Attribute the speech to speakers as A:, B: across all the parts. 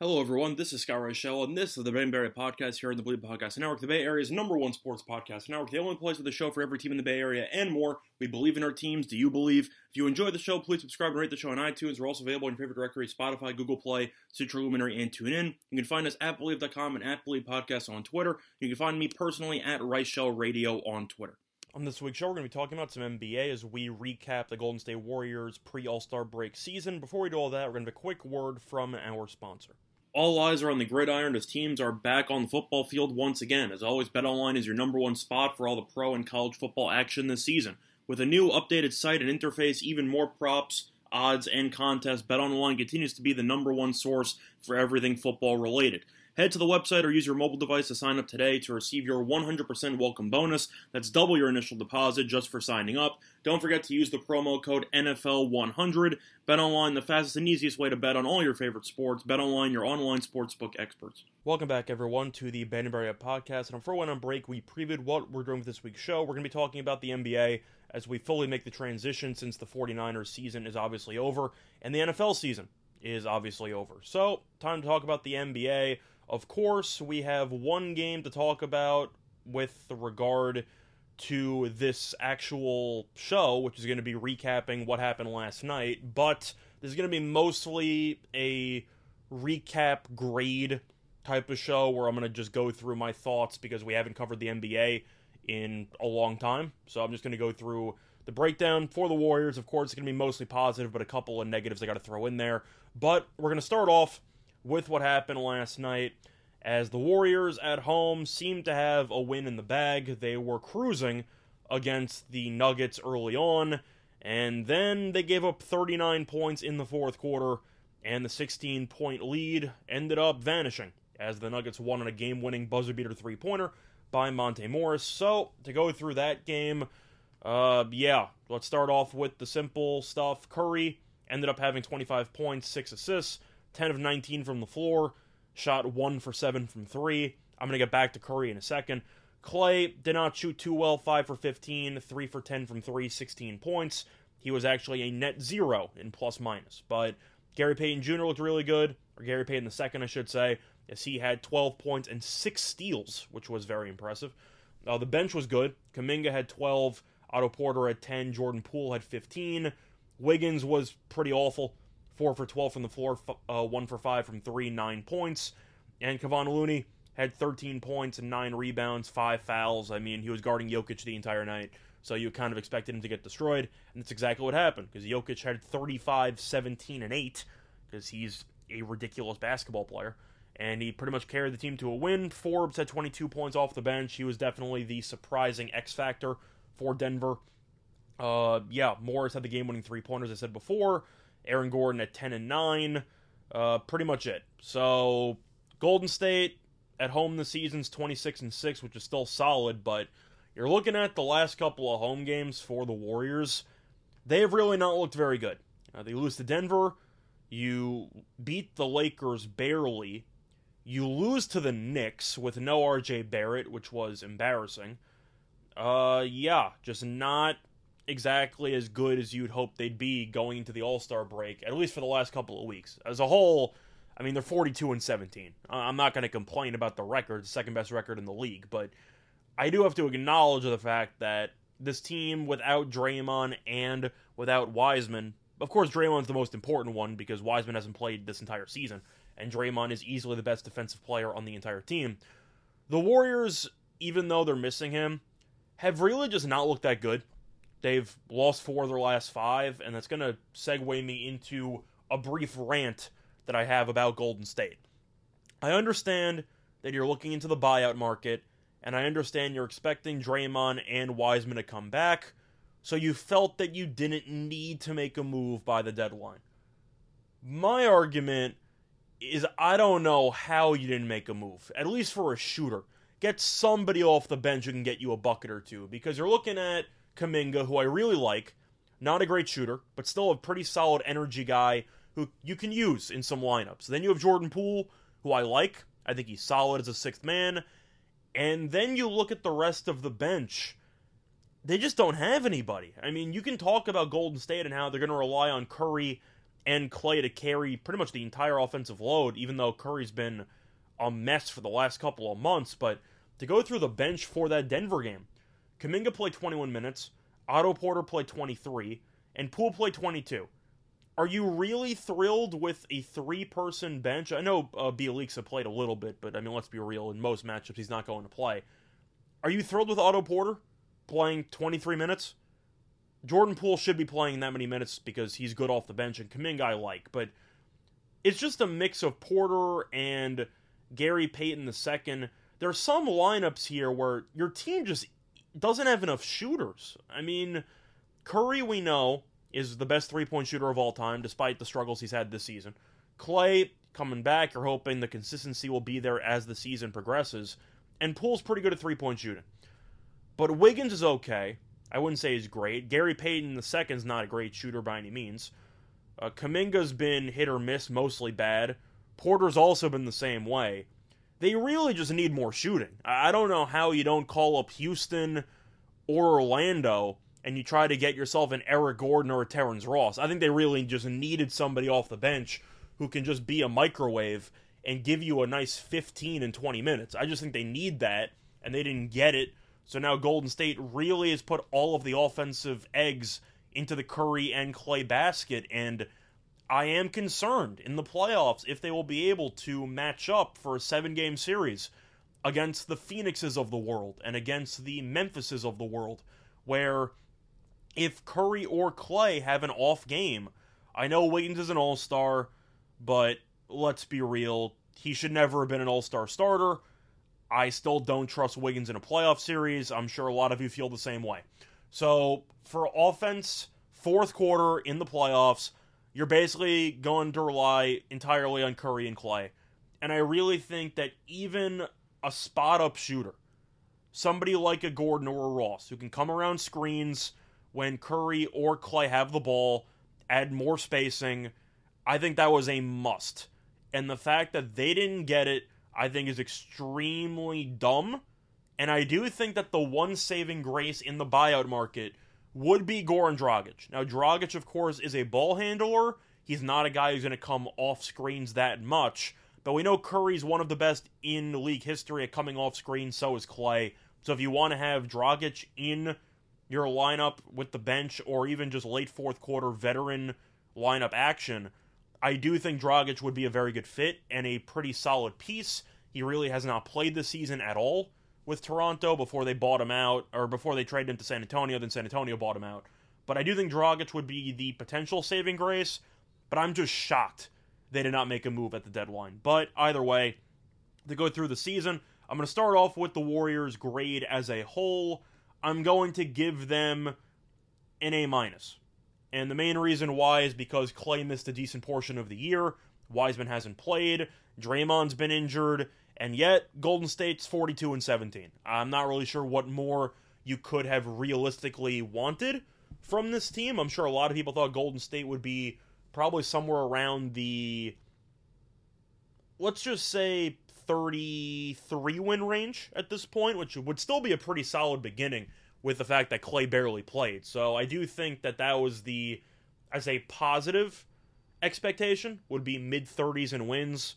A: Hello, everyone. This is Scott Reichel, and this is the Ben Barry Podcast here on the Bleav Podcast Network, the Bay Area's number one sports podcast network, the only place with a show for every team in the Bay Area and more. We believe in our teams. Do you believe? If you enjoy the show, please subscribe and rate the show on iTunes. We're also available in your favorite directory Spotify, Google Play, Stitcher Luminary, and TuneIn. You can find us at Bleav.com and at Bleav Podcast on Twitter. You can find me personally at Reichel Radio on Twitter.
B: On this week's show, we're going to be talking about some NBA as we recap the Golden State Warriors pre All Star break season. Before we do all that, we're going to have a quick word from our sponsor.
A: All eyes are on the gridiron as teams are back on the football field once again. As always, BetOnline is your number one spot for all the pro and college football action this season. With a new updated site and interface, even more props, odds, and contests, BetOnline continues to be the number one source for everything football related. Head to the website or use your mobile device to sign up today to receive your 100% welcome bonus. That's double your initial deposit just for signing up. Don't forget to use the promo code NFL100. BetOnline, the fastest and easiest way to bet on all your favorite sports. BetOnline, your online sportsbook experts.
B: Welcome back, everyone, to the Ben Barry podcast. And for one on break, we previewed what we're doing with this week's show. We're going to be talking about the NBA as we fully make the transition since the 49ers season is obviously over and the NFL season is obviously over. So, time to talk about the NBA. Of course, we have one game to talk about with regard to this actual show, which is going to be recapping what happened last night, but this is going to be mostly a recap grade type of show where I'm going to just go through my thoughts because we haven't covered the NBA in a long time. So I'm just going to go through the breakdown for the Warriors. Of course, it's going to be mostly positive, but a couple of negatives I got to throw in there. But we're going to start off with what happened last night as the Warriors at home seemed to have a win in the bag. They were cruising against the Nuggets early on, and then they gave up 39 points in the fourth quarter, and the 16 point lead ended up vanishing as the Nuggets won on a game winning buzzer beater three pointer by Monte Morris. So, to go through that game, uh, yeah, let's start off with the simple stuff. Curry ended up having 25 points, 6 assists, 10 of 19 from the floor, shot 1 for 7 from 3. I'm going to get back to Curry in a second. Clay did not shoot too well, 5 for 15, 3 for 10 from 3, 16 points. He was actually a net zero in plus minus. But Gary Payton Jr. looked really good, or Gary Payton II, I should say, as he had 12 points and 6 steals, which was very impressive. Uh, the bench was good. Kuminga had 12, Otto Porter had 10, Jordan Poole had 15. Wiggins was pretty awful. 4 for 12 from the floor, uh, 1 for 5 from 3, 9 points. And Kevon Looney had 13 points and 9 rebounds, 5 fouls. I mean, he was guarding Jokic the entire night, so you kind of expected him to get destroyed. And that's exactly what happened, because Jokic had 35, 17, and 8, because he's a ridiculous basketball player. And he pretty much carried the team to a win. Forbes had 22 points off the bench. He was definitely the surprising X factor for Denver. Uh, yeah, Morris had the game winning three pointers, I said before. Aaron Gordon at 10 and 9. Uh, pretty much it. So, Golden State at home this season's 26 and 6, which is still solid, but you're looking at the last couple of home games for the Warriors. They have really not looked very good. Uh, they lose to Denver. You beat the Lakers barely. You lose to the Knicks with no RJ Barrett, which was embarrassing. Uh, yeah, just not exactly as good as you'd hope they'd be going into the All Star break, at least for the last couple of weeks. As a whole, I mean, they're 42 and 17. I'm not going to complain about the record, second best record in the league, but I do have to acknowledge the fact that this team, without Draymond and without Wiseman, of course, Draymond's the most important one because Wiseman hasn't played this entire season, and Draymond is easily the best defensive player on the entire team. The Warriors, even though they're missing him, have really just not looked that good. They've lost four of their last five, and that's going to segue me into a brief rant that I have about Golden State. I understand that you're looking into the buyout market, and I understand you're expecting Draymond and Wiseman to come back, so you felt that you didn't need to make a move by the deadline. My argument is I don't know how you didn't make a move, at least for a shooter. Get somebody off the bench who can get you a bucket or two, because you're looking at Kuminga, who I really like, not a great shooter, but still a pretty solid energy guy who you can use in some lineups. Then you have Jordan Poole, who I like. I think he's solid as a sixth man. And then you look at the rest of the bench. They just don't have anybody. I mean, you can talk about Golden State and how they're going to rely on Curry and Clay to carry pretty much the entire offensive load, even though Curry's been a mess for the last couple of months. But to go through the bench for that Denver game, Kuminga played 21 minutes, Otto Porter played 23, and Poole played 22. Are you really thrilled with a three-person bench? I know uh, played a little bit, but I mean, let's be real. In most matchups, he's not going to play. Are you thrilled with Otto Porter playing 23 minutes? Jordan Poole should be playing that many minutes because he's good off the bench, and Kuminga I like, but it's just a mix of Porter and Gary Payton II. There are some lineups here where your team just doesn't have enough shooters. I mean, Curry, we know, is the best three point shooter of all time, despite the struggles he's had this season. Clay, coming back, you're hoping the consistency will be there as the season progresses. And Poole's pretty good at three point shooting. But Wiggins is okay. I wouldn't say he's great. Gary Payton II's not a great shooter by any means. Uh, Kuminga's been hit or miss, mostly bad. Porter's also been the same way. They really just need more shooting. I don't know how you don't call up Houston or Orlando and you try to get yourself an Eric Gordon or a Terrence Ross. I think they really just needed somebody off the bench who can just be a microwave and give you a nice 15 and 20 minutes. I just think they need that, and they didn't get it. So now Golden State really has put all of the offensive eggs into the Curry and Clay basket, and I am concerned in the playoffs if they will be able to match up for a seven game series against the Phoenixes of the world and against the Memphises of the world, where if Curry or Clay have an off game, I know Wiggins is an all star, but let's be real, he should never have been an all star starter. I still don't trust Wiggins in a playoff series. I'm sure a lot of you feel the same way. So, for offense, fourth quarter in the playoffs, you're basically going to rely entirely on Curry and Clay. And I really think that even a spot up shooter, somebody like a Gordon or a Ross, who can come around screens when Curry or Clay have the ball, add more spacing. I think that was a must. And the fact that they didn't get it, I think, is extremely dumb. And I do think that the one saving grace in the buyout market would be Goran Dragic. Now, Dragic, of course, is a ball handler. He's not a guy who's going to come off screens that much. But we know Curry's one of the best in league history at coming off screens, so is Clay. So if you want to have Dragic in your lineup with the bench or even just late fourth quarter veteran lineup action, I do think Dragic would be a very good fit and a pretty solid piece. He really has not played this season at all with Toronto before they bought him out, or before they traded him to San Antonio, then San Antonio bought him out. But I do think Dragic would be the potential saving grace, but I'm just shocked they did not make a move at the deadline. But either way, to go through the season, I'm going to start off with the Warriors' grade as a whole. I'm going to give them an A minus. And the main reason why is because Clay missed a decent portion of the year. Wiseman hasn't played. Draymond's been injured. And yet, Golden State's 42 and 17. I'm not really sure what more you could have realistically wanted from this team. I'm sure a lot of people thought Golden State would be probably somewhere around the let's just say 33 win range at this point, which would still be a pretty solid beginning with the fact that Clay barely played. So I do think that that was the, as a positive expectation, would be mid 30s and wins.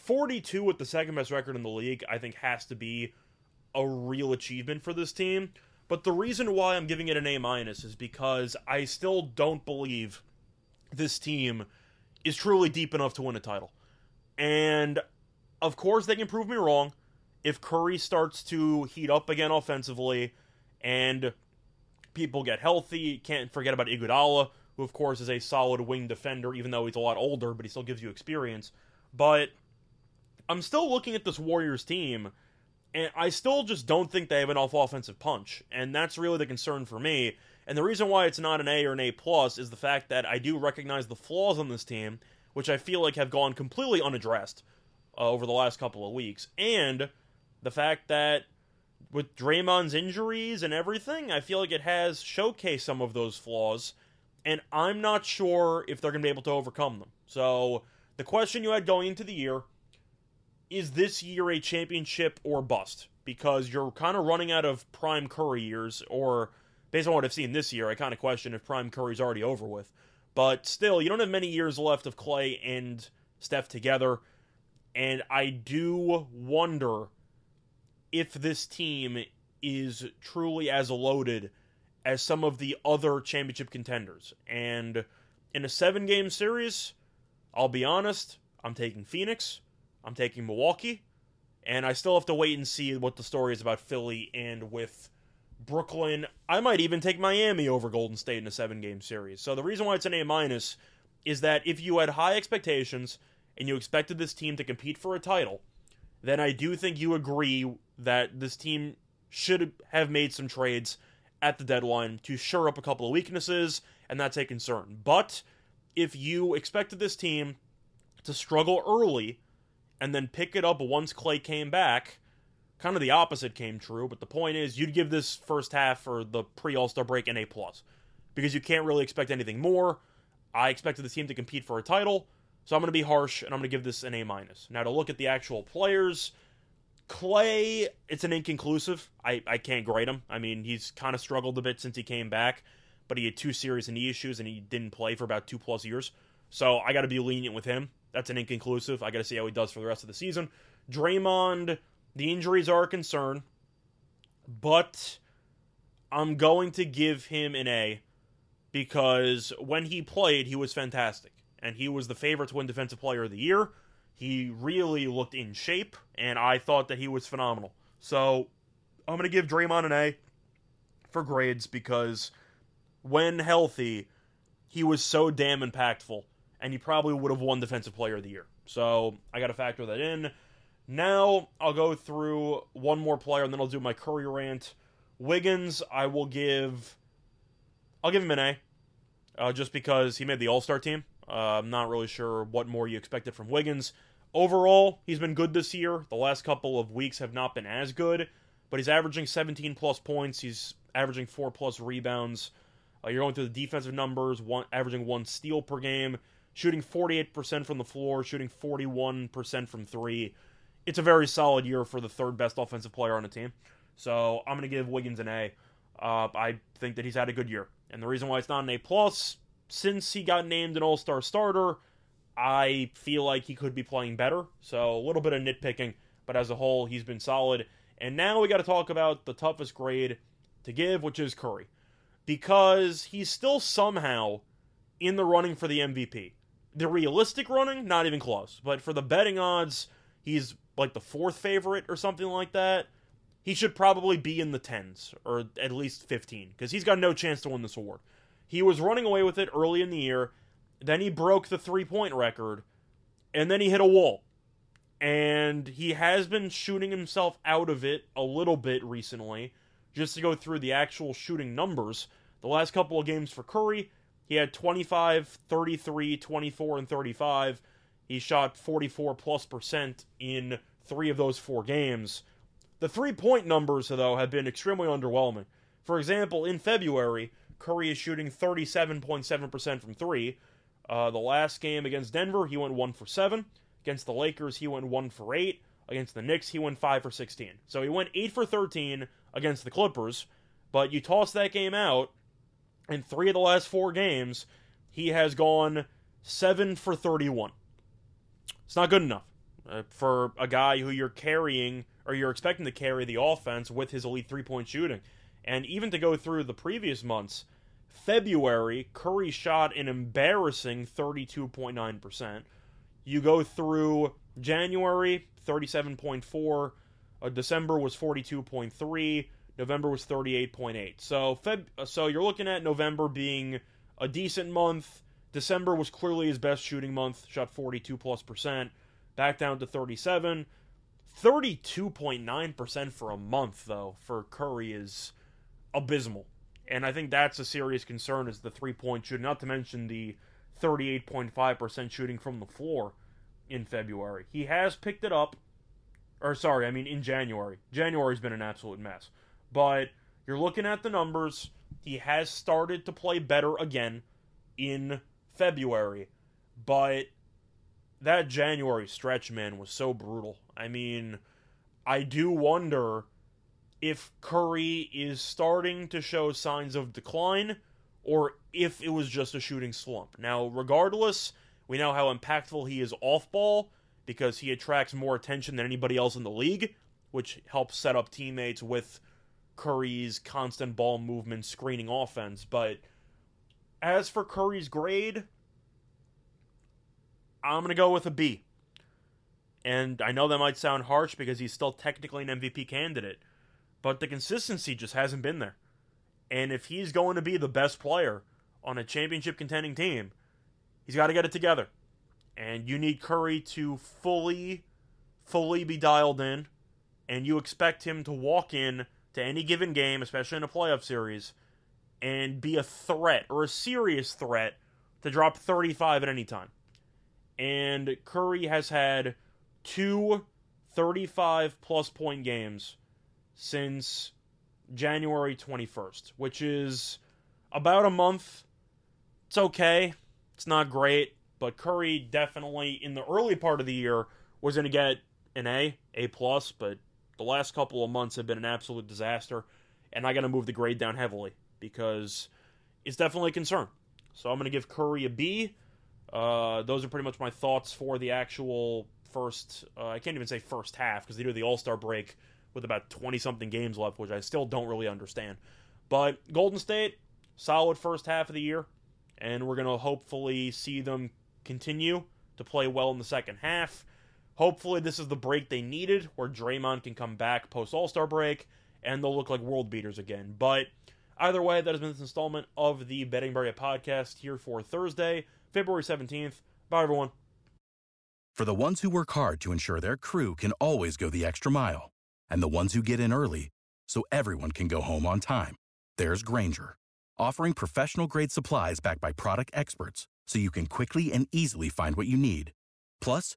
B: 42 with the second best record in the league, I think has to be a real achievement for this team. But the reason why I'm giving it an A minus is because I still don't believe this team is truly deep enough to win a title. And of course, they can prove me wrong. If Curry starts to heat up again offensively and people get healthy, can't forget about Iguodala, who of course is a solid wing defender, even though he's a lot older, but he still gives you experience. But I'm still looking at this Warriors team, and I still just don't think they have enough offensive punch, and that's really the concern for me. And the reason why it's not an A or an A plus is the fact that I do recognize the flaws on this team, which I feel like have gone completely unaddressed uh, over the last couple of weeks, and the fact that with Draymond's injuries and everything, I feel like it has showcased some of those flaws, and I'm not sure if they're going to be able to overcome them. So, the question you had going into the year is this year a championship or bust? Because you're kind of running out of prime Curry years, or based on what I've seen this year, I kind of question if prime Curry's already over with. But still, you don't have many years left of Clay and Steph together, and I do wonder if this team is truly as loaded as some of the other championship contenders. And in a seven game series, I'll be honest, I'm taking Phoenix, I'm taking Milwaukee, and I still have to wait and see what the story is about Philly and with Brooklyn. I might even take Miami over Golden State in a seven game series. So the reason why it's an A minus is that if you had high expectations and you expected this team to compete for a title, then I do think you agree that this team should have made some trades at the deadline to shore up a couple of weaknesses, and that's a concern. But if you expected this team to struggle early and then pick it up once Clay came back, kind of the opposite came true. But the point is, you'd give this first half or the pre All Star break an A plus because you can't really expect anything more. I expected the team to compete for a title, so I'm going to be harsh and I'm going to give this an A minus. Now to look at the actual players. Clay, it's an inconclusive. I, I can't grade him. I mean, he's kind of struggled a bit since he came back, but he had two serious knee issues and he didn't play for about two plus years. So I got to be lenient with him. That's an inconclusive. I got to see how he does for the rest of the season. Draymond, the injuries are a concern, but I'm going to give him an A because when he played, he was fantastic. And he was the favorite to win Defensive Player of the Year. He really looked in shape, and I thought that he was phenomenal. So I'm going to give Draymond an A for grades because when healthy, he was so damn impactful, and he probably would have won Defensive Player of the Year. So I got to factor that in. Now I'll go through one more player, and then I'll do my Curry rant. Wiggins, I will give. I'll give him an A, uh, just because he made the All Star team. Uh, I'm not really sure what more you expected from Wiggins. Overall, he's been good this year. The last couple of weeks have not been as good, but he's averaging 17 plus points. He's averaging four plus rebounds. Uh, you're going through the defensive numbers, one averaging one steal per game, shooting 48% from the floor, shooting 41% from three. It's a very solid year for the third best offensive player on the team. So I'm going to give Wiggins an A. Uh, I think that he's had a good year, and the reason why it's not an A plus, since he got named an All Star starter, I feel like he could be playing better. So a little bit of nitpicking, but as a whole, he's been solid. And now we got to talk about the toughest grade to give, which is Curry, because he's still somehow in the running for the MVP. The realistic running, not even close. But for the betting odds, he's like the fourth favorite or something like that. He should probably be in the tens or at least 15 because he's got no chance to win this award. He was running away with it early in the year then he broke the three point record, and then he hit a wall. And he has been shooting himself out of it a little bit recently. Just to go through the actual shooting numbers, the last couple of games for Curry, he had 25, 33, 24, and 35. He shot 44 plus percent in three of those four games. The three point numbers, though, have been extremely underwhelming. For example, in February, Curry is shooting 37.7% from three, uh, the last game against Denver, he went one for seven. Against the Lakers, he went one for eight. Against the Knicks, he went five for 16. So he went eight for 13 against the Clippers. But you toss that game out, in three of the last four games, he has gone seven for 31. It's not good enough uh, for a guy who you're carrying or you're expecting to carry the offense with his elite three point shooting. And even to go through the previous months, February, Curry shot an embarrassing 32.9%. You go through January, 37.4. Uh, December was 42.3. November was 38.8. So Feb so you're looking at November being a decent month. December was clearly his best shooting month, shot 42 plus percent. Back down to 37. 32.9% for a month though for Curry is abysmal and I think that's a serious concern is the three point shooting. Not to mention the 38.5% shooting from the floor in February. He has picked it up, or sorry, I mean in January. January's been an absolute mess. But you're looking at the numbers. He has started to play better again in February, but that January stretch, man, was so brutal. I mean, I do wonder if Curry is starting to show signs of decline or if it was just a shooting slump. Now, regardless, we know how impactful he is off ball because he attracts more attention than anybody else in the league, which helps set up teammates with Curry's constant ball movement screening offense. But as for Curry's grade, I'm going to go with a B. And I know that might sound harsh because he's still technically an MVP candidate, but the consistency just hasn't been there. And if he's going to be the best player on a championship contending team, he's got to get it together. And you need Curry to fully, fully be dialed in. And you expect him to walk in to any given game, especially in a playoff series, and be a threat or a serious threat to drop 35 at any time. And Curry has had two 35 plus point games since January 21st, which is about a month. It's okay. It's not great, but Curry definitely in the early part of the year was going to get an A, A plus, but the last couple of months have been an absolute disaster, and I got to move the grade down heavily because it's definitely a concern. So I'm going to give Curry a B. Uh, those are pretty much my thoughts for the actual first. Uh, I can't even say first half because they do the All Star break with about 20 something games left, which I still don't really understand. But Golden State, solid first half of the year, and we're going to hopefully see them continue to play well in the second half. Hopefully, this is the break they needed where Draymond can come back post All Star break and they'll look like world beaters again. But either way, that has been this installment of the Betting Barrier podcast here for Thursday, February 17th. Bye, everyone.
C: For the ones who work hard to ensure their crew can always go the extra mile and the ones who get in early so everyone can go home on time. There's Grainger, offering professional grade supplies backed by product experts so you can quickly and easily find what you need. Plus,